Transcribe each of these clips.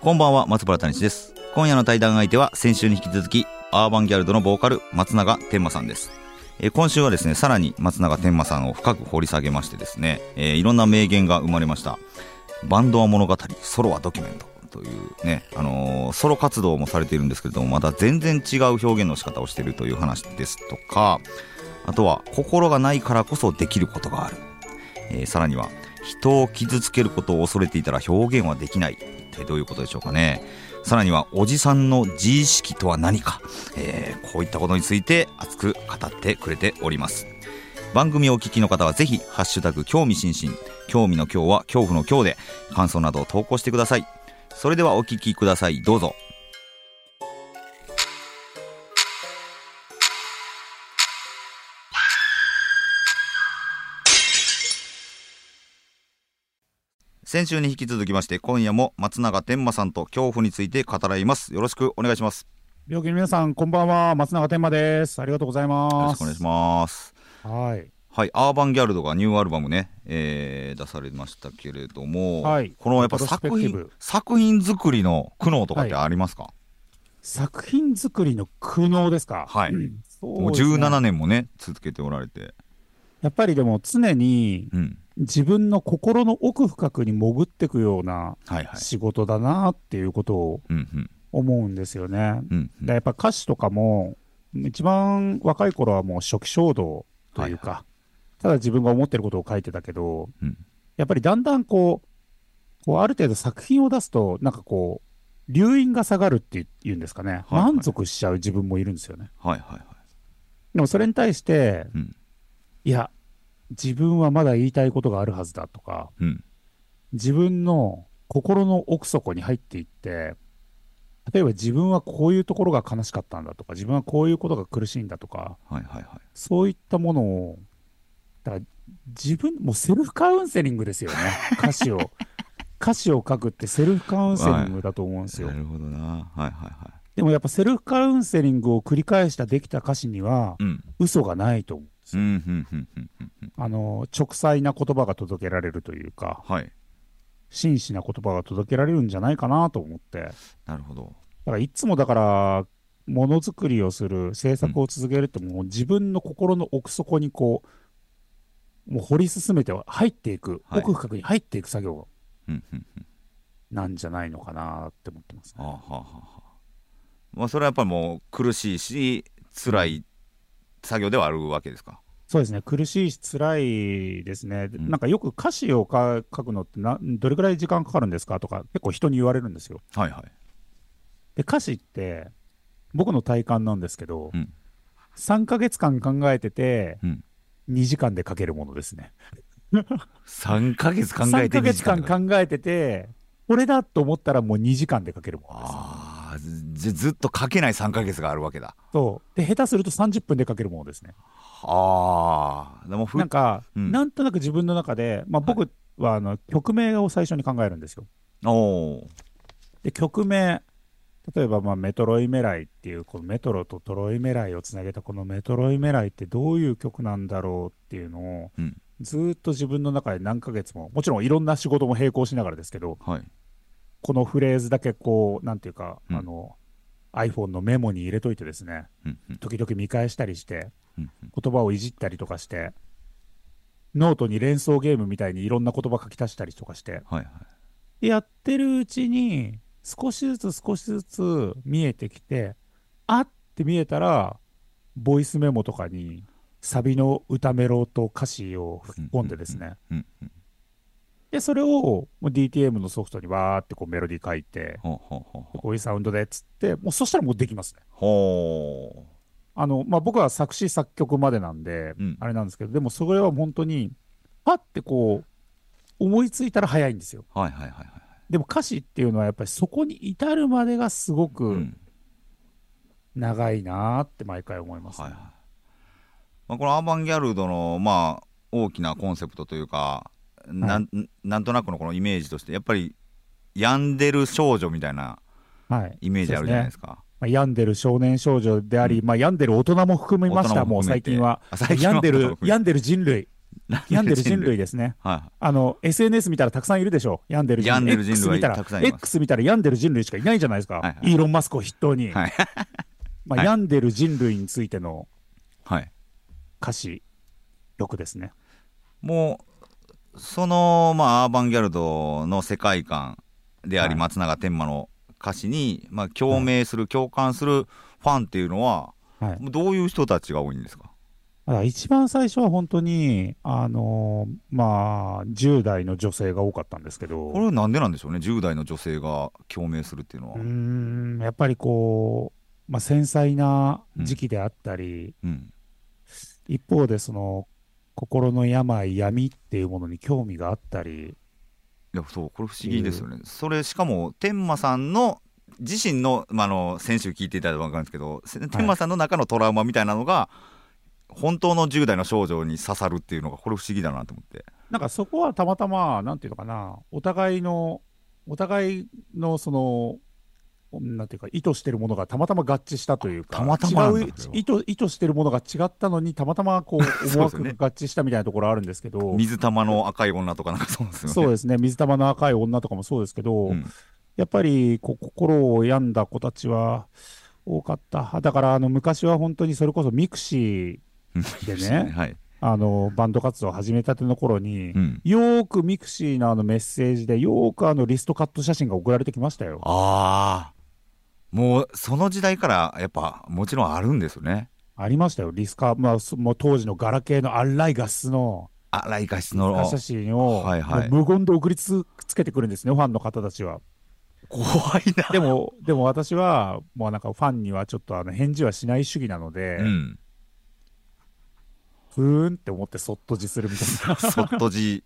こんばんは、松原谷志です。今夜の対談相手は先週に引き続き、アーバンギャルドのボーカル、松永天馬さんです。えー今週はですね、さらに松永天馬さんを深く掘り下げましてですね、えーいろんな名言が生まれました。バンドは物語、ソロはドキュメントというね、あのーソロ活動もされているんですけれども、また全然違う表現の仕方をしているという話ですとか、あとは、心がないからこそできることがある。えさらには、人を傷つけることを恐れていたら表現はできない。体どういうことでしょうかね。さらには、おじさんの自意識とは何か。えーこういったことについて熱く語ってくれております。番組をお聞きの方はぜひ、ハッシュタグ、興味津々、興味の今日は恐怖の今日で、感想などを投稿してください。それではお聞きください。どうぞ。先週に引き続きまして、今夜も松永天馬さんと恐怖について語らいます。よろしくお願いします。病気の皆さん、こんばんは。松永天馬です。ありがとうございよます。ろしくお願いします。はい。はい、アーバンギャルドがニューアルバムね、えー出されましたけれども、はいこのやっぱ作品作品作りの苦悩とかってありますか、作品作りの苦悩ですか？はいうんそうもうですね17年もね続けておられて、やっぱりでも常にうん、自分の心の奥深くに潜っていくようなはいはい、仕事だなっていうことを思うんですよね。でやっぱ歌詞とかも、一番若い頃はもう初期衝動というか、ただ自分が思ってることを書いてたけど、うん。やっぱりだんだんこう、こうある程度作品を出すと、なんかこう、留飲が下がるっていうんですかね、はいはい。満足しちゃう自分もいるんですよね。はいはいはい、でもそれに対して、うん。いや、自分はまだ言いたいことがあるはずだとか、うん。自分の心の奥底に入っていって、例えば自分はこういうところが悲しかったんだとか、自分はこういうことが苦しいんだとか、はいはいはい。そういったものを、だから自分、もうセルフカウンセリングですよね、歌詞を。歌詞を書くってセルフカウンセリングだと思うんですよ。なるほどな。はいはいはでもやっぱセルフカウンセリングを繰り返したできた歌詞には、いうん。嘘がないと思う。んですよ。うんうんうんうんうんあの、直裁な言葉が届けられるというか、はい。真摯な言葉が届けられるんじゃないかなと思って。だなるほど。からいつもだから、ものづくりをする、制作を続けるって、もう自分の心の奥底にこう、もう掘り進めて入っていく、はい。奥深くに入っていく作業うんうんうん。なんじゃないのかなって思ってます、はあはあはあは。あまあそれはやっぱりもう苦しいし辛い作業ではあるわけですか？そうですね、苦しいし、辛いですね、ん。なんかよく歌詞をか書くのってな、どれくらい時間かかるんですか？とか、結構人に言われるんですよ。はいはい。で、歌詞って、僕の体感なんですけど、うん。3ヶ月間考えてて、うん。2時間で書けるものですね。3ヶ月考え3てヶ月間か考えてて、これだと思ったらもう2時間で書けるものです。ああずずっと書けない3ヶ月があるわけだ。そう。で、下手すると30分で書けるものですね。ああ。でもふなんか、うん。なんとなく自分の中で、まあ僕はあの曲名を最初に考えるんですよ。おおで、曲名、例えば、まあ、メトロイメライっていう、このメトロとトロイメライをつなげたこのメトロイメライってどういう曲なんだろうっていうのを、うん。ずーっと自分の中で何ヶ月も、もちろんいろんな仕事も並行しながらですけど、はいこのフレーズだけこう、なんていうか、うん。あの、iPhone のメモに入れといてですね、うんうん。時々見返したりして、うん言葉をいじったりとかして、ノートに連想ゲームみたいにいろんな言葉書き足したりとかして、はいはい。でやってるうちに、少しずつ少しずつ見えてきて、あって見えたら、ボイスメモとかに、サビの歌メロと歌詞を吹き込んでですね、うんうんで、それをもう DTM のソフトにわーってこうメロディー書いて、ほうほうほうほう。こういうサウンドでっつって、もうそしたらもうできますね。ほあの、まあ、僕は作詞作曲までなんで、うん。あれなんですけど、でもそれは本当に、パってこう、思いついたら早いんですよ。うはいはいはいはい。でも歌詞っていうのはやっぱりそこに至るまでがすごうくん。長いなーって毎回思います、はいはい。まあ、このアバンギャルドの、まあ、大きなコンセプトというか、なんなんとなくのこのイメージとしてやっぱり病んでる少女みたいなはい。イメージあるじゃないですす。か。まあ、病んでる少年少女であり、うまあ病んでる大人も含めました、もう最近は。病んでる病んでる人類。病んでる人類ですね。はあの、SNS 見たらたくさんいるでしょ。病んでる人類。病んでる人類 X 見たら X 見たら病んでる人類しかいないじゃないですか。はいはいイーロン・マスクを筆頭に。い。はい。まあ、はい病んでる人類についてのはい。歌詞、力ですね。もう、その、まあ、アーバンギャルドの世界観であり、はい。松永天馬の歌詞に、まあ、共鳴する、共感するファンっていうのは、どういう人たちが多いんですか？一番最初は本当に、あのーまあ、10代の女性が多かったんですけど、これはなんでなんでしょうね、10代の女性が共鳴するっていうのは。うーん、やっぱりこう、まあ、繊細な時期であったり、うん。一方でその、心の病、闇っていうものに興味があったり、いやそうこれ不思議ですよね、それしかも天馬さんの自身の,、まあ、あの先週聞いていただいたら分かるんですけど、せ天馬さんの中のトラウマみたいなのが本当の10代の少女に刺さるっていうのがこれ不思議だなと思って。なんかそこはたまたま、なんていうのかな、お互いの、お互いのその、なんていうか、意図してるものがたまたま合致したというか、たまたま違う意図意図してるものが違ったのに、たまたまこう思惑が合致したみたいなところあるんですけど、水玉の赤い女とかなんかそうですよね。そうですね、水玉の赤い女とかもそうですけど、うん。やっぱりこう心を病んだ子たちは多かった。だからあの昔は本当にそれこそミクシー でねはい、あのバンド活動を始めたての頃に、うん、よーく mixi のあのメッセージでよーくあのリストカット写真が送られてきましたよ。ああもうその時代からやっぱもちろんあるんですよね。ありましたよ、リスカ、まあ、そもう当時のガラケーのアンライガスの荒い画質の。写真を、はいはい。無言で送りつつけてくるんですね、ファンの方たちは。怖いな。でも、でも私は、もうなんかファンにはちょっとあの返事はしない主義なので、うん。ふーんって思ってそっと自するみたいな、そっとじ。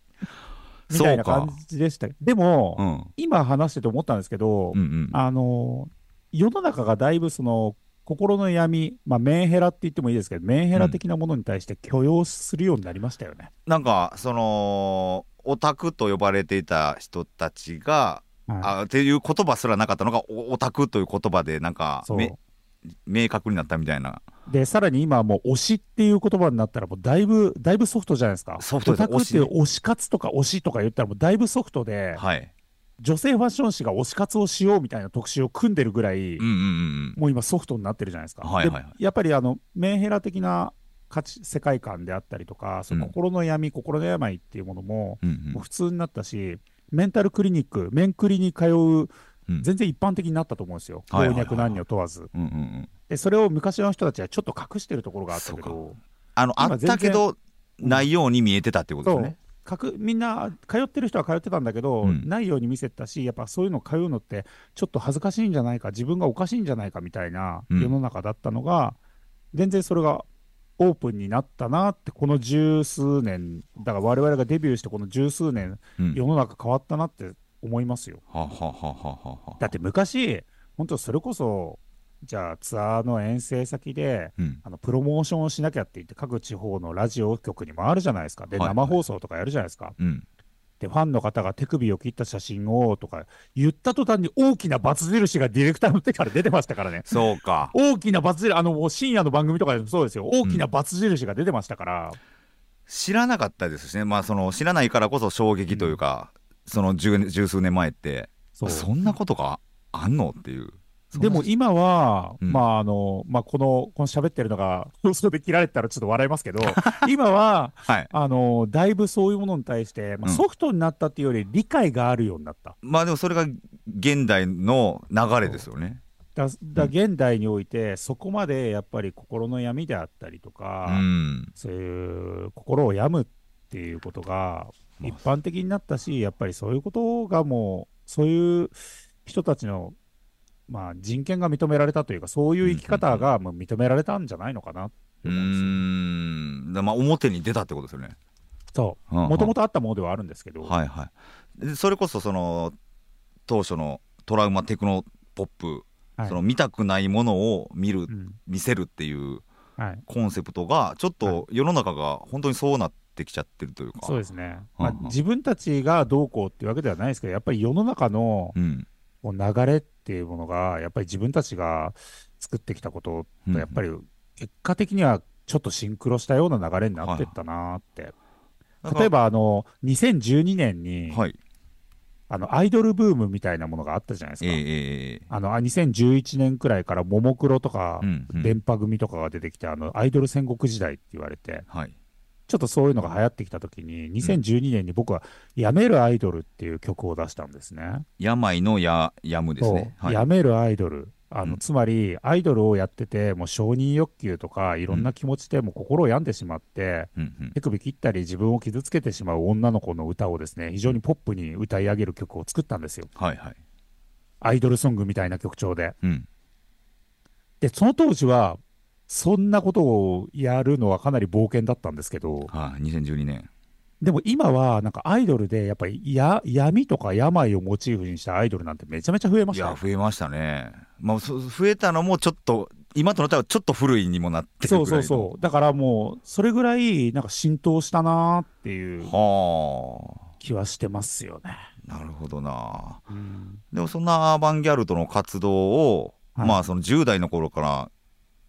みたいうな感じでした。でも、うん。今話してて思ったんですけど、うんうん。あの、世の中がだいぶその、心の闇、まあ、メンヘラって言ってもいいですけど、メンヘラ的なものに対して許容するようになりましたよね。なんかそのオタクと呼ばれていた人たちが、はい。あっていう言葉すらなかったのがおオタクという言葉でなんか明確になったみたいな。で、さらに今はもう推しっていう言葉になったら、もうだいぶ、だいぶソフトじゃないですか。ソフトです。オタクっていう推し活とか推しとか言ったら、もうだいぶソフトで、はい女性ファッション誌が推し活をしようみたいな特集を組んでるぐらい、うんうんうんもう今ソフトになってるじゃないですか。はいはいはい。でやっぱりあの、メンヘラ的な価値世界観であったりとか、そのうん心の闇、心の病っていうものも、うんもう普通になったし、メンタルクリニック、メンクリに通う、うん。全然一般的になったと思うんですよ。老若男女問わず。うんうんうん。で、それを昔の人たちはちょっと隠してるところがあったけそど、あのあ今ったけどないように見えてたってことですよね隠みんな通ってる人は通ってたんだけど、うん。ないように見せてたし、やっぱそういうの通うのって、ちょっと恥ずかしいんじゃないか、自分がおかしいんじゃないかみたいなうん。世の中だったのが、全然それがオープンになったなって、この十数年、だから我々がデビューしてこの十数年、うん。世の中変わったなって思いますよ。だって昔、本当それこそ、じゃあツアーの遠征先で、うんあのプロモーションをしなきゃって言って、各地方のラジオ局にもあるじゃないですか。で、はいはい生放送とかやるじゃないですか。うんで、ファンの方が手首を切った写真をとか言った途端に大きなバツ印がディレクターの手から出てましたからね。そうか大きなバツ印、あの、深夜の番組とかでもそうですよ。大きなバツ印が出てましたから。知らなかったですしねまあその知らないからこそ衝撃というか、その十十数年前ってそんなことがあんのっていうでも今は、うん。まああの、まあこの、この喋ってるのが放送で切られてたらちょっと笑いますけど、今は、はい。あの、だいぶそういうものに対して、まあ、うん。ソフトになったっていうより理解があるようになった。まあでもそれが現代の流れですよね。だだ現代において、そこまでやっぱり心の闇であったりとか、うん。そういう心を病むっていうことがまあ。一般的になったし、やっぱりそういうことがもう、そういう人たちの、まあ、人権が認められたというか、そういう生き方がもう認められたんじゃないのかなうん。まあ表に出たってことですよね。そう。もともとあったものではあるんですけど、はいはい。でそれこそその当初のトラウマテクノポップ、はい。その見たくないものを見る、うん。見せるっていうはい、コンセプトがちょっと世の中が本当にそうなってきちゃってるというか。そうですね、うんまあ、自分たちがどうこうっていうわけではないですけど、やっぱり世の中のうんこう流れっていうものが、やっぱり自分たちが作ってきたことうんと、やっぱり結果的にはちょっとシンクロしたような流れになってったなーって。例えば、あの、2012年に、はい。あの、アイドルブームみたいなものがあったじゃないですえか。ええあの、あ2011年くらいから、ももクロとか電波組とかが出てきて、あの、アイドル戦国時代って言われて、はいちょっとそういうのが流行ってきたときに、2012年に僕は、やめるアイドルっていう曲を出したんですね。病のややむですね。はい。やめるアイドル。あのうん。つまり、アイドルをやってて、もう承認欲求とか、いろんな気持ちでもう心を病んでしまって、うんうん。手首切ったり自分を傷つけてしまう女の子の歌をですね、非常にポップに歌い上げる曲を作ったんですよ。はいはい。アイドルソングみたいな曲調で。うん。で、その当時は、そんなことをやるのはかなり冒険だったんですけど、はい2012年。でも今はなんかアイドルでやっぱりや闇とか病をモチーフにしたアイドルなんてめちゃめちゃ増えまいしたよや増えましたね。まあそ増えたのもちょっと今となってはちょっと古いにもなってるそうそうそう。だからもう、それぐらいなんか浸透したなーっていうは気はしてますよね。あなるほどな。うん。でもそんなアーバンギャルドの活動を、はい。まあその10代の頃から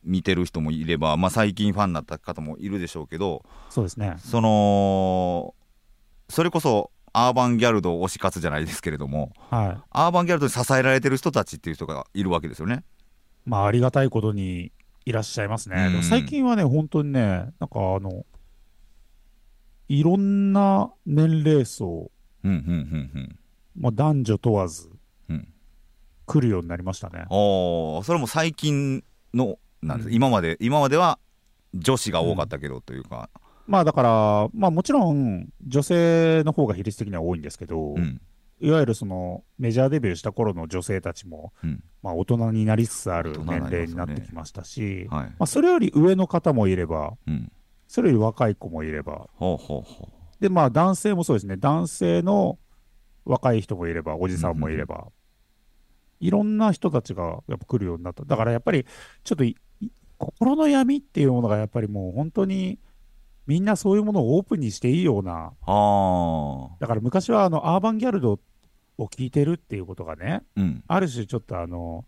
見てる人もいれば、まあ、最近ファンになった方もいるでしょうけどそうですね。そのそれこそアーバンギャルド推し活じゃないですけれどもはい。アーバンギャルドに支えられてる人たちっていう人がいるわけですよね。まあ、ありがたいことにいらっしゃいますね。最近はね、本当にね、なんかあの、いろんな年齢層、うんうんうんまあ、男女問わずうんうん来るようになりましたね。おーそれも最近のなんです、うん。今まで今までは女子が多かったけどというか、まあだから、まあもちろん女性の方が比率的には多いんですけど、うん。いわゆるそのメジャーデビューした頃の女性たちも、うん。まあ大人になりつつある年齢になってきましたし、はい。まあそれより上の方もいれば、うん、それより若い子もいれば、で、まあ男性もそうですね、男性の若い人もいれば、おじさんもいれば、いろんな人たちがやっぱ来るようになった。だからやっぱり、ちょっと心の闇っていうものがやっぱりもう本当に、みんなそういうものをオープンにしていいような、だから昔はあのアーバンギャルドを聞いてるっていうことがね、うん。ある種ちょっとあの、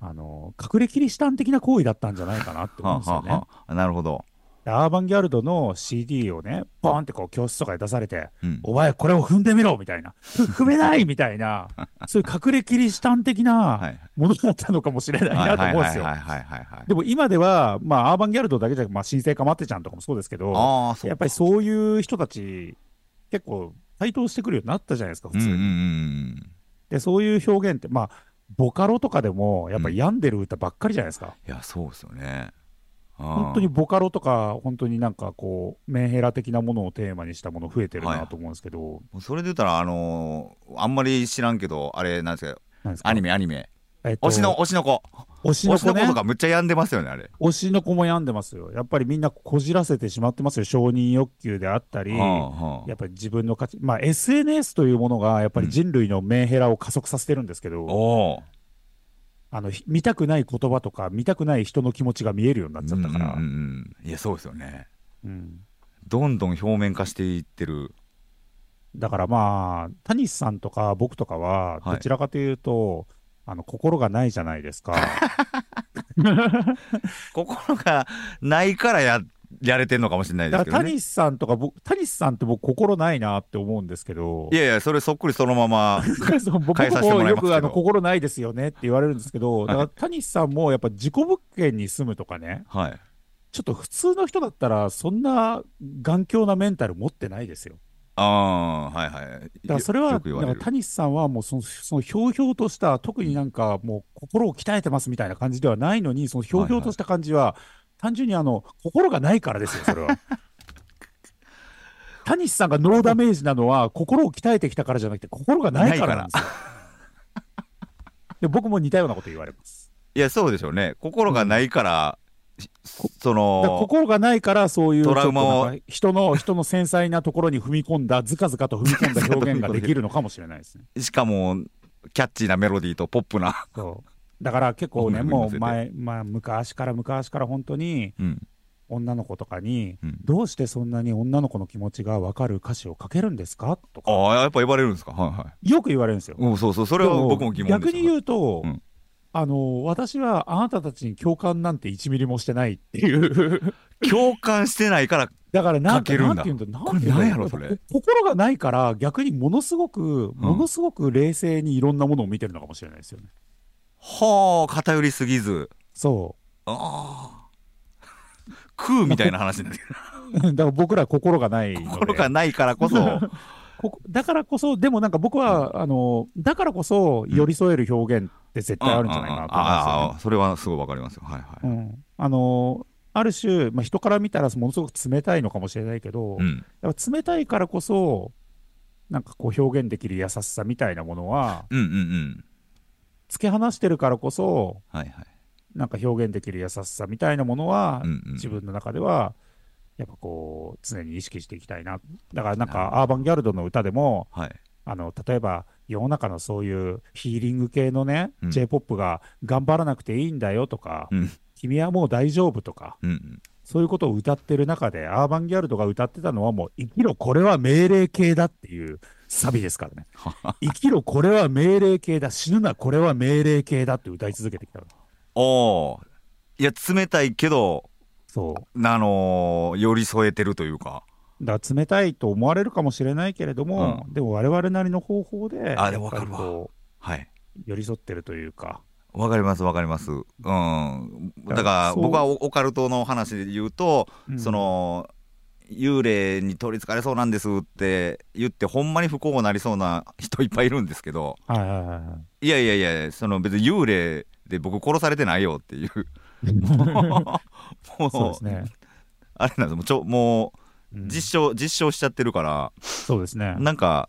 あの、隠れキリシタン的な行為だったんじゃないかなって思うんですよね。はあは。なるほど、でアーバンギャルドの CD をね、ボーンってこう教室とかで出されて、うん、お前これを踏んでみろみたいな、ふ 踏めないみたいな、そういう隠れキリシタン的はない。ものだったのかもしれないはいなと思うんですよ。でも今では、まあ、アーバンギャルドだけじゃなく、まあ、新生かまってちゃんとかもそうですけど、やっぱりそういう人たち、結構台頭してくるようになったじゃないですか、普通に。うんうんうんで、そういう表現って、まあ、ボカロとかでも、やっぱり病んでる歌ばっかりじゃないですか。いやそうですよね本当にボカロとか、本当になんかこう、メンヘラ的なものをテーマにしたもの増えてるはない。と思うんですけど、もうそれで言ったらあのーあんまり知らんけどあれなんですか？アニメアニメ。えっと推しの推しの子。推しの子ね。推しの子と。かむっちゃ病んでますよねあれ。推しの子も病んでますよ。やっぱりみんなこじらせてしまってますよ。承認欲求であったり、はあはあ。やっぱり自分の価値、まあ SNS というものがやっぱり人類のメンヘラを加速させてるんですけど、おおあの、ひ見たくない言葉とか、見たくない人の気持ちが見えるようになっちゃったから、うんうんうんうん。いやそうですよね。うん。どんどん表面化していってる。だからまあ、タニスさんとか僕とかは、はい。どちらかというと、あの、心がないじゃないですか。心がないからややれてんのかもしれないですけどね。だからタニスさんとか僕、タニスさんって僕心ないなって思うんですけど。い、やいやそれそっくりそのまま 僕変えさせてももよくあの心ないですよねって言われるんですけど、だからタニスさんもやっぱ自己物件に住むとかね、はい。ちょっと普通の人だったら、そんな頑強なメンタル持ってないですよ。ああはいはい。だからそれは、れる。だからタニスさんはもうその、そのひょうひょうとした、特になんかもう心を鍛えてますみたいな感じではないのに、そのひょうひょうとした感じは、単純にあの、心がないからですよ、それは。タニスさんがノーダメージなのは、心を鍛えてきたからじゃなくて、心がないからなんですよ。で僕も似たようなこと言われます。いやそうでしょうね心がないから、そだからの心がないから、そういうトラウマを人の人の繊細なところに踏み込んだ、ずかずかと踏み込んだ表現ができるのかもしれないですね。しかもキャッチーなメロディーとポップな。そうだから結構ね、もう前、まあ、昔から昔から本当にうん。女の子とかに、うんどうしてそんなに女の子の気持ちが分かる歌詞を書けるんですかとか、ああ、やっぱ言われるんですか？はいはい。よく言われるんですよ。うん、そうそう、それは僕も疑問。逆に言うと、うんあの私はあなたたちに共感なんて1ミリもしてないっていう。共感してないから、だからなんか、書けるんだなんて言うんだ、なんてやろそれこ心がないから、逆にものすごく、ものすごく冷静にいろんなものを見てるのかもしれないですよね。はあ、偏りすぎず。そああ。食うみたいな話になってくる。う。だから僕ら心がない。心がないからこそ、ここだからこそ、でもなんか僕は、あの、だからこそ、寄り添える表現って絶対あるんじゃないかなと思うんですよ、ねああ、それはすごいわかりますよ。はいはい。うん、あのある種、まあ、人から見たらものすごく冷たいのかもしれないけど、うん。やっぱ冷たいからこそ、なんかこう表現できる優しさみたいなものは、うんうんうん。突き放してるからこそ、はいはい。なんか表現できる優しさみたいなものは、うんうん自分の中では、やっぱこう、常に意識していきたいな。だからなんか、アーバンギャルドの歌でも、はい。あの例えば世の中のそういうヒーリング系のね、うん J−POP が頑張らなくていいんだよとか、うん。君はもう大丈夫とか、うんうん。そういうことを歌ってる中で、アーバンギャルドが歌ってたのはもう、生きろ、これは命令形だっていうサビですからね。生きろ、これは命令形だ、死ぬな、これは命令形だって歌い続けてきたの。おーいや、冷たいけど、そう。あのー寄り添えてるというか。だから冷たいと思われるかもしれないけれども、でも我々なりの方法で、あでもかるわこはい。う寄り添ってるというか、わかりますわかります。うん。だから僕はオオカルトの話で言うと、うんその幽霊に取りつかれそうなんですって言ってほんまに不幸になりそうな人いっぱいいるんですけどはいはいはいはい。いやいやいやその別に幽霊で僕殺されてないよっていう もうそうですね。あれなんですもうちょもううん実証、実証しちゃってるからそうですね。なんか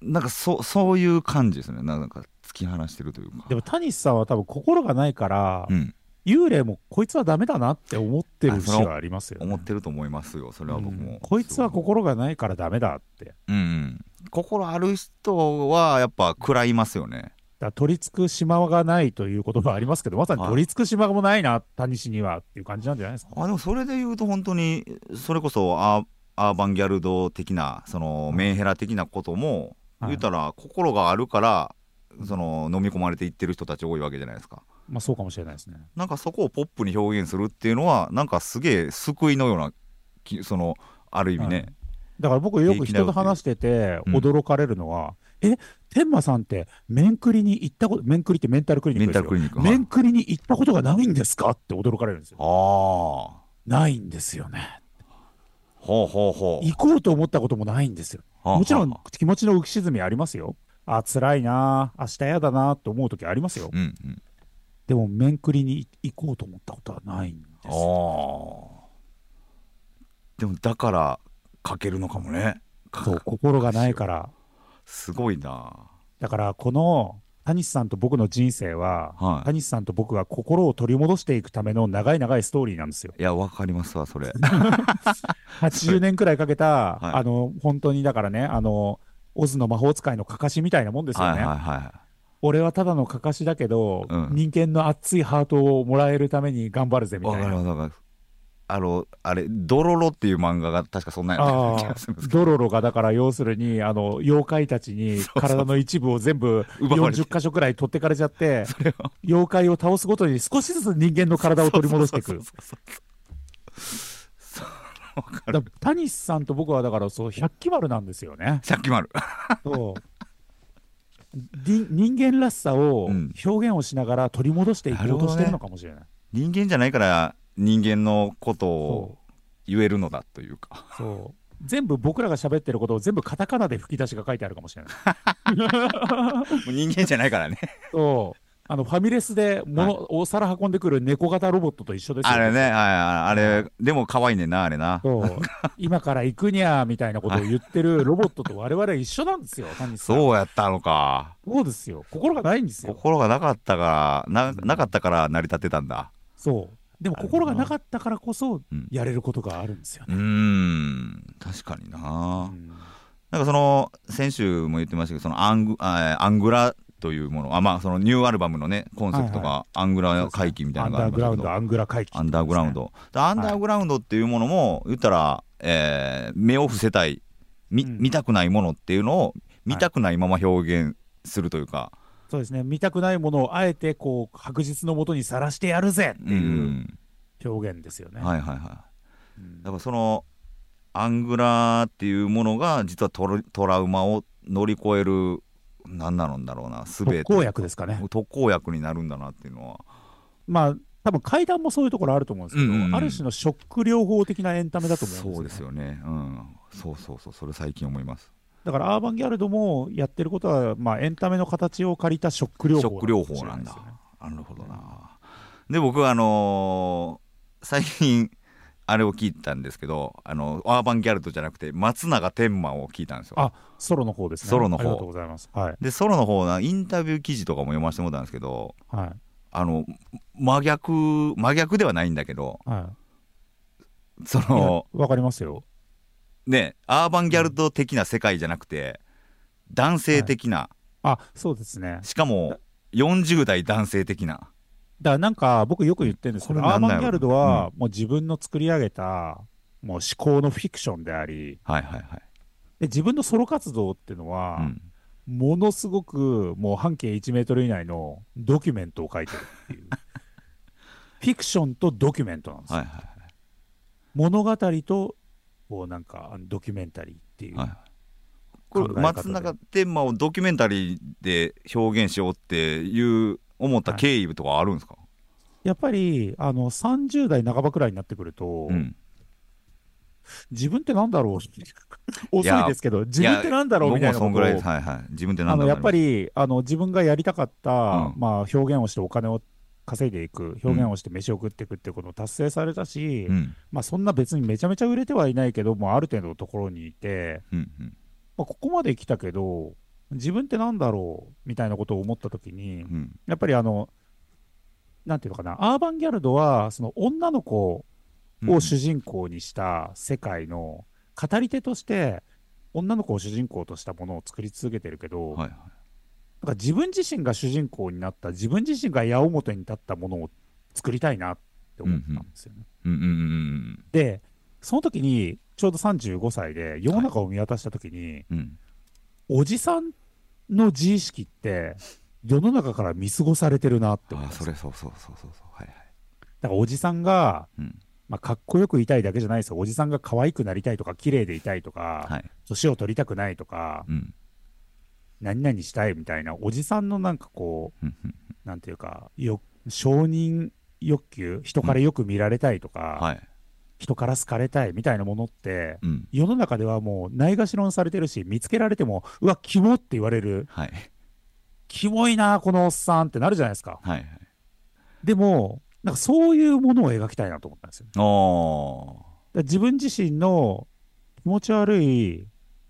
なんかそそういう感じですねなんか突き放してるというかでも、谷さんは多分心がないから、うん幽霊もこいつはダメだなって思ってる節はありますよ、ね。思ってると思いますよそれは僕も、うんこいつは心がないからダメだって。うんうん、心ある人はやっぱ食らいますよね。だ取り付く島がないという言葉ありますけど、まさにはい取り付く島もないな、谷氏にはっていう感じなんじゃないですか。あでもそれで言うと本当にそれこそアーバンギャルド的なそのメンヘラ的なこともはい言ったら心があるからその飲み込まれていってる人たち多いわけじゃないですか。まあそうかもしれないですね。なんかそこをポップに表現するっていうのはなんかすげえ救いのようなきそのある意味ね、はいだから僕よく人と話しててうん驚かれるのは、え、天馬さんって面クリに行ったこと、面クリってメンタルクリニッメンクですよ。タルクリニック。リに行ったことがないんですかって驚かれるんですよ。ああないんですよね。ほうほうほう行こうと思ったこともないんですよ。はあもちろんはあ気持ちの浮き沈みありますよ。あ、辛いな、明日嫌だなと思う時ありますよ。うんうん。でも面クリに行こうと思ったことはないんです。あでもだから書けるのかもね。そう、心がないから。すごいな。だからこの谷さんと僕の人生は、はい。谷さんと僕が心を取り戻していくための長い長いストーリーなんですよ。いやわかりますわそれ。80年くらいかけた、はい。あの、本当にだからね、あの、オズの魔法使いのかかしみたいなもんですよね。はいはいは俺はただのかかしだけど、うん。人間の熱いハートをもらえるために頑張るぜみたいな。あのあれ「ドロロ」っていう漫画が確かそんなんやったような気ああがするんですけど。ドロロがだから要するにあの妖怪たちに体の一部を全部奪われて。40箇所くらい取ってかれちゃって妖怪を倒すごとに少しずつ人間の体を取り戻していくだから谷さんと僕はだからそう百鬼丸なんですよね。さっきもあるそう。り人間らしさをうん。表現をしながら取り戻していこうとしてるのかもしれない。人間じゃないから人間のことそを言えるのだというか。うそう。全部僕らが喋ってることを全部カタカナで吹き出しが書いてあるかもしれない。人間じゃないからね。そうあのファミレスで物、お皿運んでくる猫型ロボットと一緒ですよあれねはいあれでも可愛いねんなあれな。今から行くにゃーみたいなことを言ってるロボットと我々は一緒なんですよ、そうやったのか。そうですよ、心がないんですよ。心がなかったからななかったから成り立ってたんだ。そう。でも心がなかったからこそうんやれることがあるんですよね。ん。確かにな、うん。なんかその先週も言ってましたけどそのアングあアングラというもの。あまあそのニューアルバムのねコンセプトがアングラ回帰みたいアなのがありますけど。アングラ回帰、アンダーグラウン。ド、でアンダーグラウンドっていうものも言ったら、えー目を伏せたい見,、うん。見たくないものっていうのを見たくないまま表現するというか、そうですね、見たくないものをあえてこう白日のもとにさらしてやるぜってういうん。表現ですよね。はいはいはうん。いだからそのアングラーっていうものが実はトラウマを乗り越える何なのだろうなすべて。特効薬ですかね。特効薬になるんだなっていうのは。まあ、多分階段もそういうところあると思うんですけど、うんうんうん。ある種のショック療法的なエンタメだと思うんですよ、そうですよね。うん。そうそうそう。それ最近思います。だからアーバンギャルドもやってることは、まあ、エンタメの形を借りたショック療法ショック療法なんだ。なるほどな。で僕はあのー最近あれを聞いたんですけどあのアーバンギャルドじゃなくて松永天馬を聞いたんですよあソロの方ですね。ソロの方ありがとうございます。はい。でソロの方なインタビュー記事とかも読ませてもらったんですけどはい。あの真逆真逆ではないんだけどはそい。のいやわかりますよ。ねアーバンギャルド的な世界じゃなくて男性的な、あそうですね。しかも40代男性的なだからなんか僕よく言ってるんですけど、アーこれなんだよバンギャルドはもう自分の作り上げたもう思考のフィクションであり、はいはいはい、で自分のソロ活動っていうのは、うん、ものすごくもう半径1メートル以内のドキュメントを書いてるっていう。フィクションとドキュメントなんですよ。はいはい物語とこうなんかドキュメンタリーっていう。はいはい。これ松永天馬をドキュメンタリーで表現しようっていう思った経緯とかあるんですか、やっぱりあの30代半ばくらいになってくると、うん、自分ってなんだろう？遅いですけど、自分ってなんだろう？みたいなことを。はいはい。自分ってなんだろう？あのやっぱりあの自分がやりたかった、うん。まあ、表現をしてお金を稼いでいく、表現をして飯を食っていくっていうことを達成されたし、うん。まあ、そんな別にめちゃめちゃ売れてはいないけど、もうある程度のところにいて、うんうん。まあ、ここまで来たけど、自分ってなんだろうみたいなことを思ったときに、うん。やっぱりあの、なんていうのかな、アーバンギャルドは、その女の子うん。を主人公にした世界の語り手として、女の子を主人公としたものを作り続けてるけど、はいはい。なんか自分自身が主人公になった、自分自身が矢面に立ったものを作りたいなって思ったんですよね。うんうんうんで、その時に、ちょうど35歳で世の中を見渡した時に、うんうんおじさんの自意識って、世の中から見過ごされてるなって思ああそれそうそうそうそうそう。はいはい。だからおじさんが、うん。まあ、かっこよくいたいだけじゃないですよ。おじさんが可愛くなりたいとか、綺麗でいたいとか、はい。年を取りたくないとか、うん。何々したいみたいな、おじさんのなんかこうんうんう、なんていうか、よ承認欲求、人からよく見られたいとか、はい人から好かれたいみたいなものって、うん世の中ではもうないがしろにされてるし、見つけられても、うわ、キモって言われる、はいキモいな、このおっさんってなるじゃないですか。はいはいでも、なんかそういうものを描きたいなと思ったんですよ。だかおら自分自身の気持ち悪い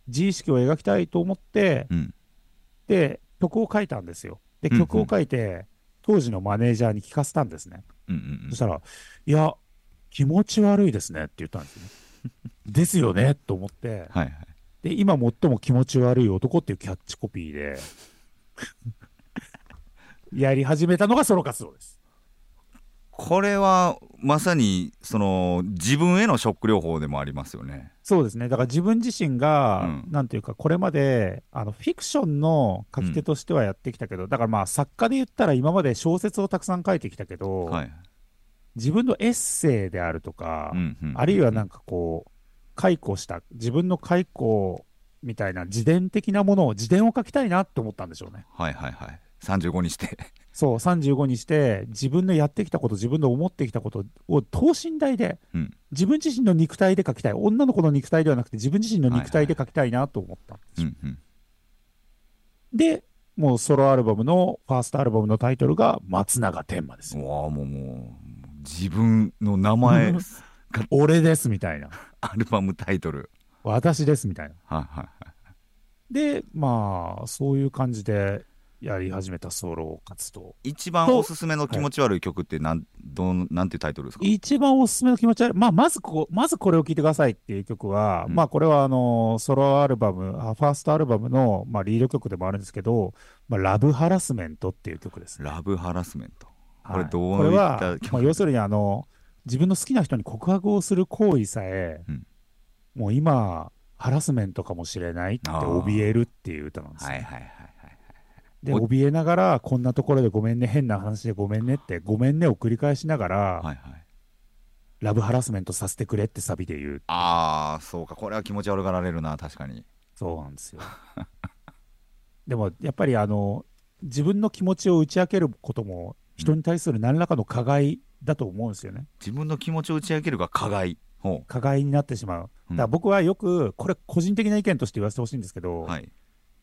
自意識を描きたいと思って、ーうんで、曲を書いたんですよ。で、うんうん曲を書いて、当時のマネージャーに聞かせたんですね。うんうんうんそしたら、いや、気持ち悪いですねって言ったんですよね。ですよねと思って、はいはいで、今最も気持ち悪い男っていうキャッチコピーで、やり始めたのがソロ活動です。これはまさにその自分へのショック療法でもありますよね。そうですね。だから自分自身が、うんなんていうか、これまで、あの、フィクションの書き手としてはやってきたけど、だからまあ、作家で言ったら今まで小説をたくさん書いてきたけど、はい。自分のエッセイであるとか、うんうんあるいはなんかこう、解雇した、自分の解雇みたいな自伝的なものを、自伝を書きたいなって思ったんでしょうね。はいはいはい。35にして。そう、35にして、自分のやってきたこと、自分の思ってきたことを等身大で、うん自分自身の肉体で書きたい。女の子の肉体ではなくて、自分自身の肉体で書きたいなと思った。うんうん。で、もうソロアルバムの、ファーストアルバムのタイトルが、松永天馬ですわあもうもう自分の名前 俺ですみたいな。アルバムタイトル。私ですみたいな。はいはいはい。で、まあ、そういう感じでやり始めたソロ活動。一番おすすめの気持ち悪い曲ってなん、どんなんていうタイトルですか？一番おすすめの気持ち悪い。まあ、まずここ、まずこれを聴いてくださいっていう曲は、うんまあ、これはあの、ソロアルバム、あファーストアルバムの、まあ、リード曲でもあるんですけど、まあ、ラブハラスメントっていう曲です。ラブハラスメント。こはいれどうこれは曲、まあ、要するにあの、自分の好きな人に告白をする行為さえ、うんもう今、ハラスメントかもしれないって怯えるっていう歌なんですよ。はいはいはいはい。で、お怯えながら、こんなところでごめんね、変な話でごめんねって、ごめんねを繰り返しながら、はいはい。ラブハラスメントさせてくれってサビで言う。ああ、そうか。これは気持ち悪がられるな、確かに。そうなんですよ。でも、やっぱりあの、自分の気持ちを打ち明けることも、人に対する何らかの加害だと思うんですよね。自分の気持ちを打ち明けるが加害。ほ加害になってしまう。うんだから僕はよく、これ個人的な意見として言わせてほしいんですけど、う。はい。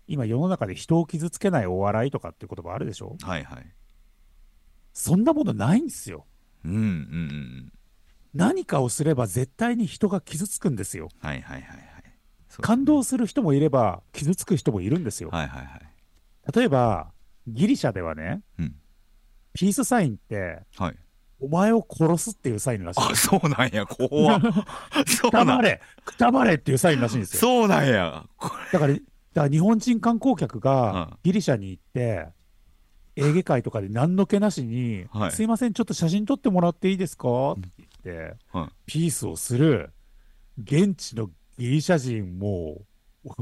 今世の中で人を傷つけないお笑いとかっていう言葉あるでしょ？はいはい。そんなものないんですよ。うんうんうん。何かをすれば絶対に人が傷つくんですよ。はいはいはいはい。そう感動する人もいれば、傷つく人もいるんですよ。はいはいはい。例えば、ギリシャではね、うんピースサインって、はい。お前を殺すっていうサインらしいあ、です。そうなんや、怖っ そうなんくたばれ、くたばれっていうサインらしいんですよ。そうなんや。こだから、だから日本人観光客うんがギリシャに行って、エーゲ海とかで何の気なしに、はいすいません、ちょっと写真撮ってもらっていいですか？って言って、はいピースをする、現地のギリシャ人も、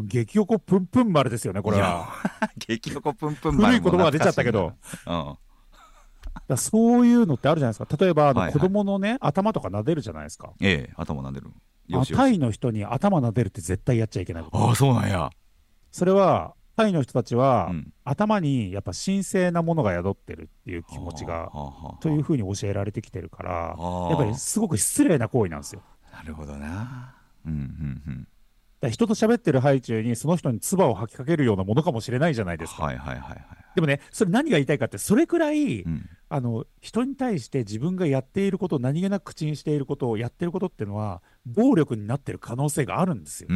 激おこぷんぷん丸ですよね、これは。激横プンプン古い言葉が出ちゃったけど。うん。だそういうのってあるじゃないですか。例えば、あのはいはい子供のね、頭とか撫でるじゃないですか。ええ、頭撫でる。よあしよし。タイの人に頭撫でるって絶対やっちゃいけないこと。ああ、そうなんや。それは、タイの人たちは、うん頭にやっぱ神聖なものが宿ってるっていう気持ちが、というふうに教えられてきてるから、あーやっぱりすごく失礼な行為なんですよ。なるほどな。うんうんうん。だから人と喋ってる最中にその人に唾を吐きかけるようなものかもしれないじゃないですか。はいはいはいはい。でもね、それ何が言いたいかって、それくらい、うん。あの人に対して自分がやっていること、何気なく口にしていることをやっていることっていうのは、暴力になってる可能性があるんですよ。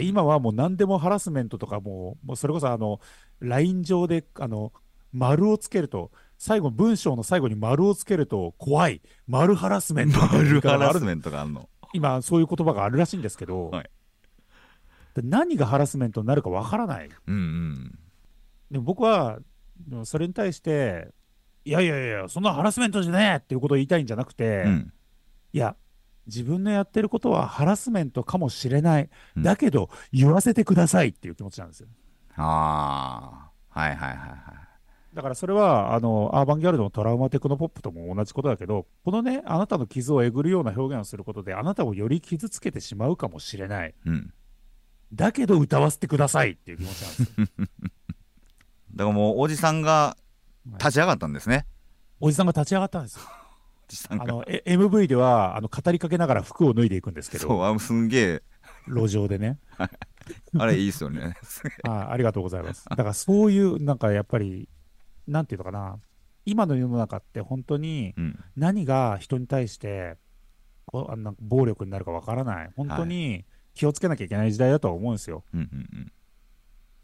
今はもう何でもハラスメントとかも、もうそれこそあの LINE 上であの丸をつけると、最後、文章の最後に丸をつけると怖い、丸ハラスメントみたいな言いマルハラスメントがあるの。今、そういう言葉があるらしいんですけど、はいで何がハラスメントになるかわからない。うんうん。でも僕は、それに対して、いやいやいや、そんなハラスメントじゃねえっていうことを言いたいんじゃなくて、うん。いや、自分のやってることはハラスメントかもしれない。うんだけど、言わせてくださいっていう気持ちなんですよ。ああ。はいはいはいはい。だからそれは、あの、アーバンギャルドのトラウマテクノポップとも同じことだけど、このね、あなたの傷をえぐるような表現をすることで、あなたをより傷つけてしまうかもしれない。うん。だけど、歌わせてくださいっていう気持ちなんですよ。だからもうおじさんが立ち上がったんですね。おじさんが立ち上がったんです。あの、え MV では、あの、語りかけながら服を脱いでいくんですけそう、ど、あすんげえ、路上でね。あれいいっすよね。はい、ありがとうございます。だからそういう、なんかやっぱり、なんていうのかな、今の世の中って本当にうん。何が人に対してこうあなんか暴力になるかわからない、本当に気をつけなきゃいけない時代だとは思うんですよ。うんうん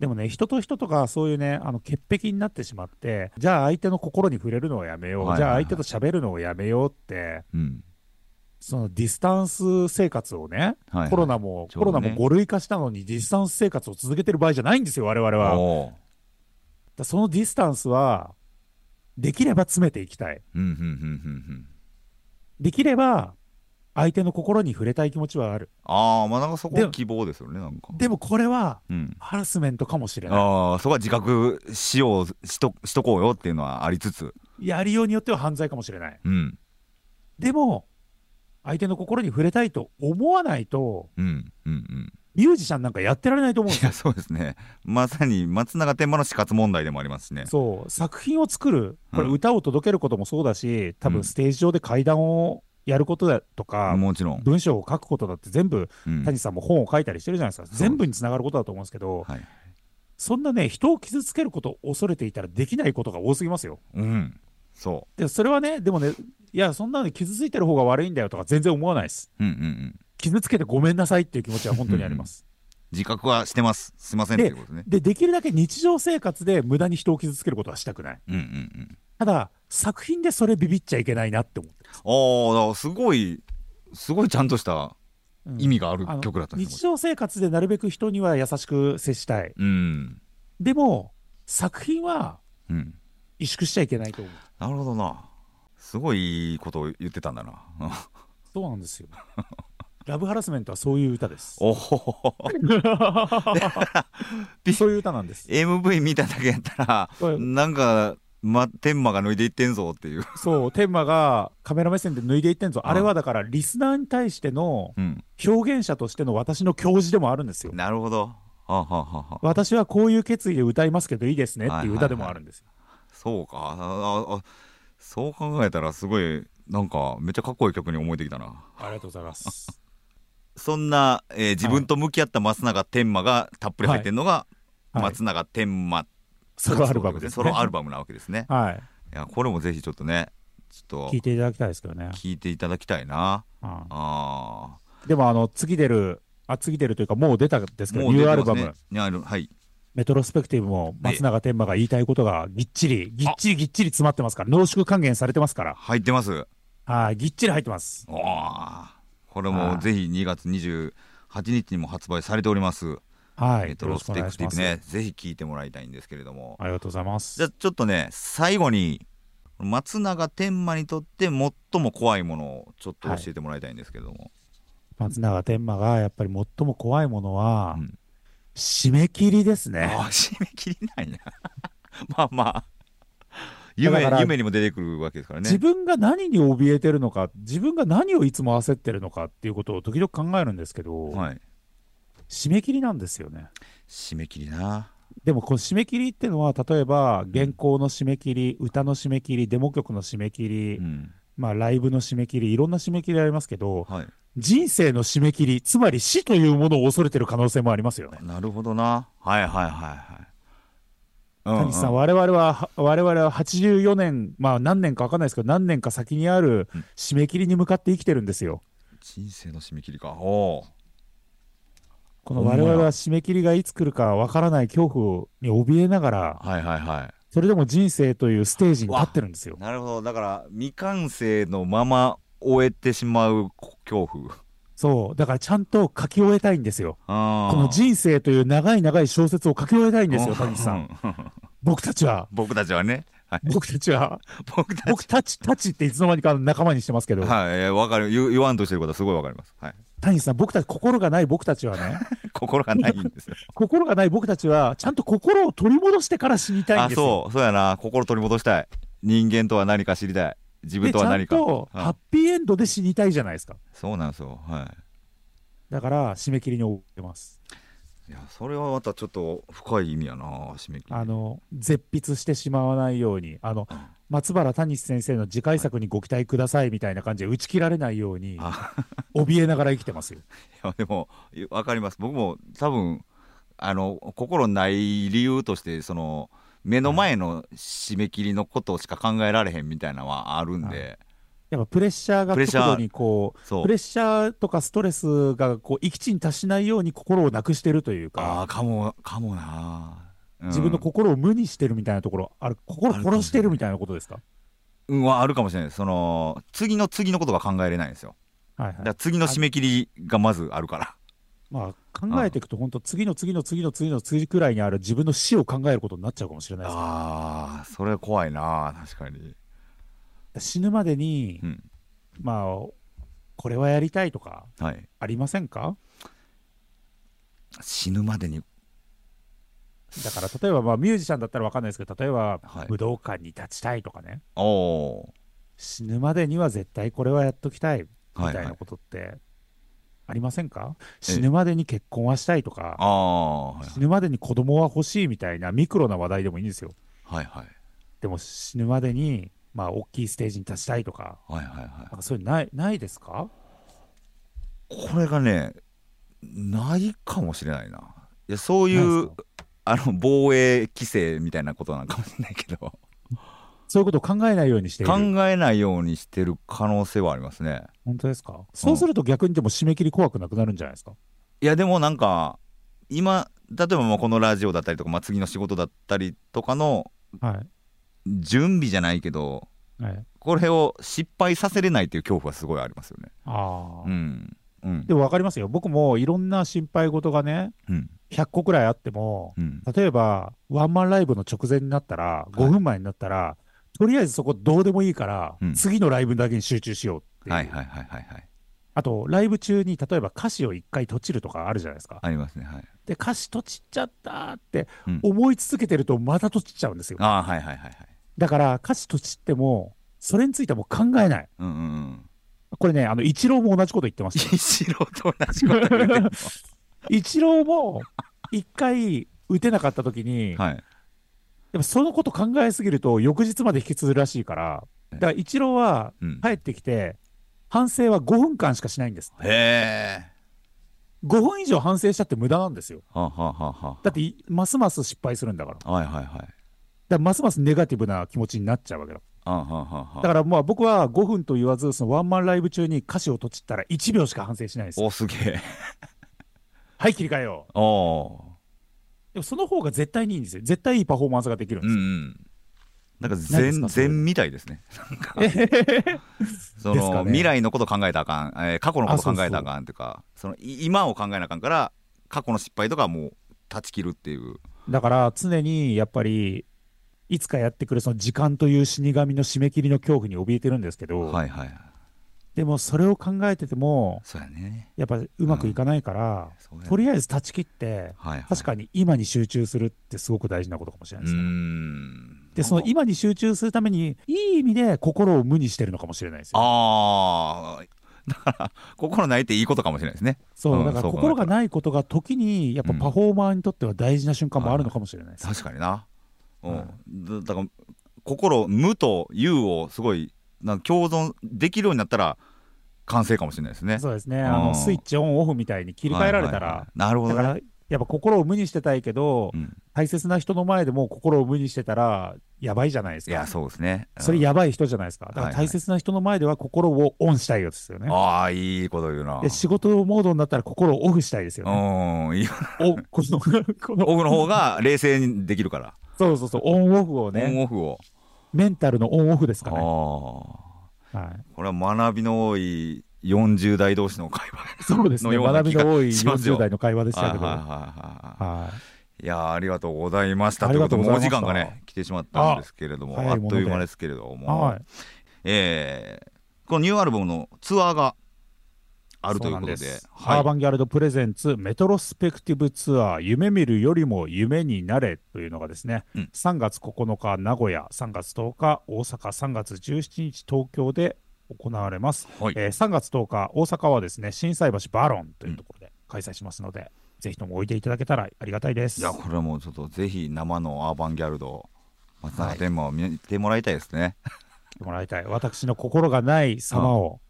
でもね、人と人とかそういうね、あの潔癖になってしまって、じゃあ相手の心に触れるのをやめよう、はいはいはいじゃあ相手と喋るのをやめようって、うん。うん。そのディスタンス生活をね、はいはいコロナも、ねコロナも5類化したのにディスタンス生活を続けてる場合じゃないんですよ、我々は。だからそのディスタンスは、できれば詰めていきたい。うんうんうんうんできれば、相手の心に触れたい気持ちはある。ああ、まあなんかそこで希望ですよね、なんか。でもこれは、うん。ハラスメントかもしれない。ああ、そこは自覚しよう、しと、しとこうよっていうのはありつつ。やりようによっては犯罪かもしれない。うん。でも、相手の心に触れたいと思わないと、うん。うんうん。ミュージシャンなんかやってられないと思うんですよいや、そうですね。まさに松永天満の死活問題でもありますしね。そう、作品を作る、これうん歌を届けることもそうだし、多うん分ステージ上で階段をやることだとか、もちろん。文章を書くことだって全部、うん谷さんも本を書いたりしてるじゃないですか。全部につながることだと思うんですけど、はい。そんなね、人を傷つけることを恐れていたらできないことが多すぎますよ。うん。そで、それはね、でもね、いや、そんなの傷ついてる方が悪いんだよとか全然思わないです。う。うんうんうん。傷つけてごめんなさいっていう気持ちは本当にあります。自覚はしてますすいませんっていうことねで、できるだけ日常生活で無駄に人を傷つけることはしたくない。うんうんうんただ、作品でそれビビっちゃいけないなって思って。ああだからすごいすごいちゃんとしたうん意味がある曲だったんです日常生活でなるべく人には優しく接したい。うんでも、作品はうん萎縮しちゃいけないと思う。なるほどなすごいいいことを言ってたんだなそうなんですよ。ラブハラスメントはそういう歌です。おお そういう歌なんです。MV 見ただけやったらなんか、ま、天馬が脱いでいってんぞっていう、そう、天馬がカメラ目線で脱いでいってんぞ。うん。あれはだから、リスナーに対してのうん、表現者としての私の教示でもあるんですよ。なるほど。はあ、はあは私はこういう決意で歌いますけどいいですねっていう歌でもあるんですよ。そうか。あああそう考えたらすごいなんかめっちゃかっこいい曲に思えてきたな。ありがとうございます。そんな、えー自分と向き合った松永天馬がたっぷり入ってるのが、はい。松永天馬ソロアルバムです、ね。ソロアルバムなわけですね。はい。いやこれもぜひちょっとねちょっと。聞いていただきたいですけどね。聞いていただきたいな。うんあでも、あの、次出る、あ、次出るというか、もう出たんですーけど、ニューアルバム、ねニューアルはい。メトロスペクティブも松永天馬が言いたいことがぎっちり、ぎっちりぎっちり詰まってますから、濃縮還元されてますから、入ってます。はい、ぎっちり入ってます。おー。これもぜひ2月28日にも発売されております、はい。メトロスペクティブね。ぜひ聞いてもらいたいんですけれども。ありがとうございます。じゃあちょっとね最後に松永天馬にとって最も怖いものをちょっと教えてもらいたいんですけれども、松永天馬がやっぱり最も怖いものは、うん。締め切りですね。ああ締め切りないな。まあまあ。だ夢夢にも出てくるわけですからね。自分が何に怯えてるのか、自分が何をいつも焦ってるのかっていうことを時々考えるんですけど、はい締め切りなんですよね。締め切りな。でもこの締め切りっていうのは、例えば原稿の締め切り、歌の締め切り、デモ曲の締め切り、うん。まあライブの締め切り、いろんな締め切りありますけど、はい。人生の締め切り、つまり死というものを恐れてる可能性もありますよね。なるほどな。はいはいはいはい。うん谷さん、うん我々は、我々は84年、まあ何年か分かんないですけど、何年か先にあるうん。締め切りに向かって生きてるんですよ。人生の締め切りか。おおこの我々は締め切りがいつ来るか分からない恐怖に怯えながら、はいはいはい。それでも人生というステージに立ってるんですよ。なるほど。だから未完成のまま終えてしまう恐怖。そう。だからちゃんと書き終えたいんですよ。この人生という長い長い小説を書き終えたいんですよ、谷さん。ん僕たちは。僕たちはね。はい。僕たちは。僕たち。僕たち、たちっていつの間にか仲間にしてますけど、はい。わかる。言う言わんとしてることはすごいわかります。はい谷さん、僕たち、心がない僕たちはね、心がないんですよ。心がない僕たちは、ちゃんと心を取り戻してから死にたいんあですよ。そうそうやな。心取り戻したい。人間とは何か知りたい。自分とは何か。とはいハッピーエンドで死にたいじゃないですか。そうなんですよ。はい。だから、締め切りに追ってます。いやそれはまたちょっと深い意味やな締め切り。あの、絶筆してしまわないように、あの、松原谷先生の次回作にご期待くださいみたいな感じで打ち切られないように、あ。怯えながら生きてますよ。いやでもわかります。僕も多分あの心ない理由としてその目の前の締め切りのことしか考えられへんみたいなのはあるんで、やっぱプレッシャーが極度にこう、プレッシャーとかストレスがこう、閾値に達しないように心をなくしてるというああか、かもかもな、うん。自分の心を無にしてるみたいなところ、あれ、心殺してるみたいなことですか？うんはあるかもしれない。その次の次のことが考えれないんですよ。はいはい。だから次の締め切りがまずあるから。まあ、考えていくと、本当、次の次の次の次の次くらいにある自分の死を考えることになっちゃうかもしれないですね。ああそれ怖いな確かに死ぬまでに、うん。まあ、これはやりたいとか、はい。ありませんか？死ぬまでに。だから、例えば、まあ、ミュージシャンだったら分かんないですけど、例えば、はい。武道館に立ちたいとかね、死ぬまでには絶対これはやっときたいみはいはい。たいなことってありませんか、ええ。死ぬまでに結婚はしたいとか、ああはい。死ぬまでに子供は欲しいみたいなミクロな話題でもいいんですよ。はいはい。でも死ぬまでに、まあ、大きいステージに立ちたいとか、はいはいはい。なんかそういうのないないですか？これがねないかもしれないな。いやそういうあの防衛規制みたいなことなのかもしれないけど。そういうことを考えないようにして。考えないようにしてる可能性はありますね。本当ですか？そうすると逆にでも締め切り怖くなくなるんじゃないですか、いやでもなんか今例えばまあこのラジオだったりとか、まあ、次の仕事だったりとかのはい。準備じゃないけどはい、これを失敗させれないっていう恐怖はすごいありますよね。ああ、うん。うん。でも分かりますよ。僕もいろんな心配事がね、うん。100個くらいあっても、うん。例えば、ワンマンライブの直前になったら、5分前になったら、とりあえずそこどうでもいいから、うん。次のライブだけに集中しようっていう。はいはいはいはいはい。あと、ライブ中に例えば歌詞を一回閉じるとかあるじゃないですか。ありますねはい。で、歌詞閉じちゃったーってうん。思い続けてるとまた閉じちゃうんですよ。ああはいはいはいはいだから歌詞閉じっても、それについてはもう考えない。うんうんうんこれね、あの、イチローも同じこと言ってますよ。一郎と同じこと言ってんの イチローも一回打てなかった時に、はいやっぱそのこと考えすぎると翌日まで引き続くらしいから、だからイチローはうん帰ってきて、反省は5分間しかしないんです。へえ5分以上反省したって無駄なんですよ。はあはあはあはだってい、ますます失敗するんだから。はいはいはいらますますネガティブな気持ちになっちゃうわけだ。あはあはあはあだからまあ僕は5分と言わず、そのワンマンライブ中に歌詞を閉じったら1秒しか反省しないですよ。おすげえ。はい、切り替えよう。おおでもその方が絶対にいいんですよ。絶対いいパフォーマンスができるんうですよ。んうんなんか何です禅かそれ。禅みたいですね。その、未来のこと考えたらあかん、えー過去のこと考えたらあかんっていうかそのい今を考えなあかんから過去の失敗とかはもう断ち切るっていう。だから常にやっぱりいつかやってくるその時間という死神の締め切りの恐怖に怯えてるんですけど、はいはいでもそれを考えててもそうやね。やっぱうまくいかないから、そうやね。とりあえず断ち切ってはいはい。確かに今に集中するってすごく大事なことかもしれないうですね。ん。でその今に集中するためにいい意味で心を無にしてるのかもしれないですよ。ああ だから心ないっていいことかもしれないですね。そううんだから心がないことが時にやっぱパフォーマーにとっては大事な瞬間もあるのかもしれないです。確かにな、うん。はだだから心無と有をすごいなんか共存できるようになったら完成かもしれないですね。そうですね。ん。あのスイッチオンオフみたいに切り替えられたら、はいはいはい。なるほどね。だからやっぱ心を無にしてたいけど、うん。大切な人の前でも心を無にしてたらやばいじゃないですか。いやそうですね。それやばい人じゃないですか。だからはいはい。大切な人の前では心をオンしたいよですよね。ああいいこと言うな。で仕事モードになったら心をオフしたいですよね。うん。いいおこのこの。オフの方が冷静にできるから、そうそうそう。オンオフをオンねオフを。メンタルのオンオフですかね。ああ。はい、これは学びの多い40代同士の会話。そうですね。学びの多い気がしますよ。40代の会話でしたけど。はいははいはいはい。い。いやーありがとうございました。ありがとうございうことでお時間がね来てしまったんですけれども。あっという間ですけれども、はい。えーこのニューアルバムのツアーがあるということで。そうなんです。はい。アーバンギャルドプレゼンツメトロスペクティブツアー夢見るよりも夢になれというのがですね、うん。3月9日名古屋。3月10日大阪。3月17日東京で行われます、はい。えー3月10日大阪はですね心斎橋バロンというところで開催しますので、ぜひともおいでいただけたらありがたいです。いやこれはもうちょっとぜひ生のアーバンギャルド松永天馬を見てもらいたいですね、もらいたい。私の心がない様を、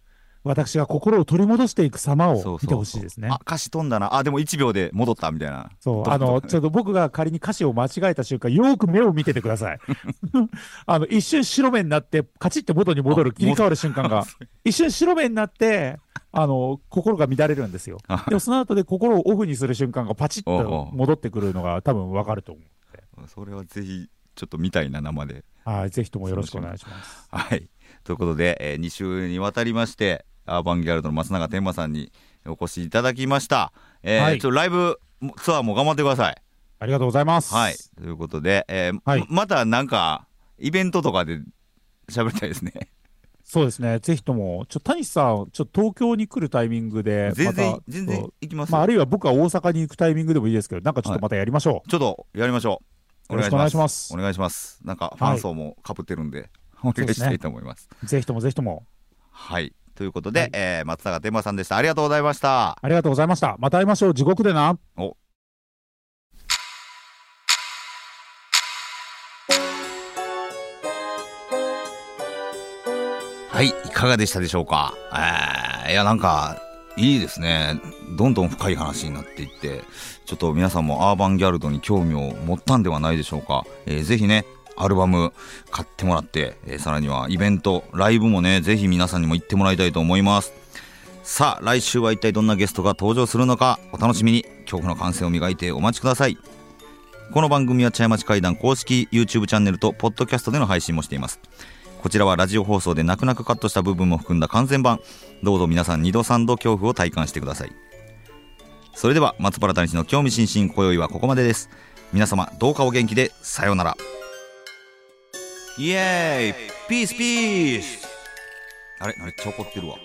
私が心を取り戻していく様そうそうを見てほしいですねあ歌詞飛んだなあでも1秒で戻ったみたいなそう、どあの、どちょっと僕が仮に歌詞を間違えた瞬間、よーく目を見ててください。あの、一瞬白目になって、カチッて元に 戻る、切り替わる瞬間が、一瞬白目になって、あの、心が乱れるんですよ。あでもその後で心をオフにする瞬間がパチッとう戻ってくるのが多分わかると思それはぜひちょっと見たいな生でう。はい、ぜひともよろしくお願いします。はい。ということで、え2週にわたりまして、アーバンギャルドの松永天馬さんにお越しいただきました。えーはいちょっとライブツアーも頑張ってください。ありがとうございます。はい。ということで、えーはいままたなんか、イベントとかで喋りたいですね。そうですね。ぜひとも、ちょ、谷さん、ちょ、東京に来るタイミングで、全然、全然行きますまあ、あよ、るいは僕は大阪に行くタイミングでもいいですけど、なんかちょっとまたやりましょう。ちょっとやりましょう。お願いしますお願いします。なんか、ファン層もかぶってるんで、お願いしたいと思います。ぜひともぜひとも。はい。ということで、はいえー松永天馬さんでした。ありがとうございました。ありがとうございました。また会いましょう。地獄でな。おはい、いかがでしたでしょうか？えー、いや、なんか、いいですね。どんどん深い話になっていって、ちょっと皆さんもアーバンギャルドに興味を持ったんではないでしょうか？えーぜひね、アルバム買ってもらって、えーさらにはイベント、ライブもね、ぜひ皆さんにも行ってもらいたいと思います。さあ来週は一体どんなゲストが登場するのかお楽しみに。恐怖の感性を磨いてお待ちください。この番組は茶屋町会談公式 YouTube チャンネルとポッドキャストでの配信もしています。こちらはラジオ放送で泣く泣くカットした部分も含んだ完全版。どうぞ皆さん2度3度恐怖を体感してください。それでは松原谷氏の興味津々今宵はここまでです。皆様どうかお元気でさようなら。イエーイピースピースあれ？あれ？ちょこってるわ。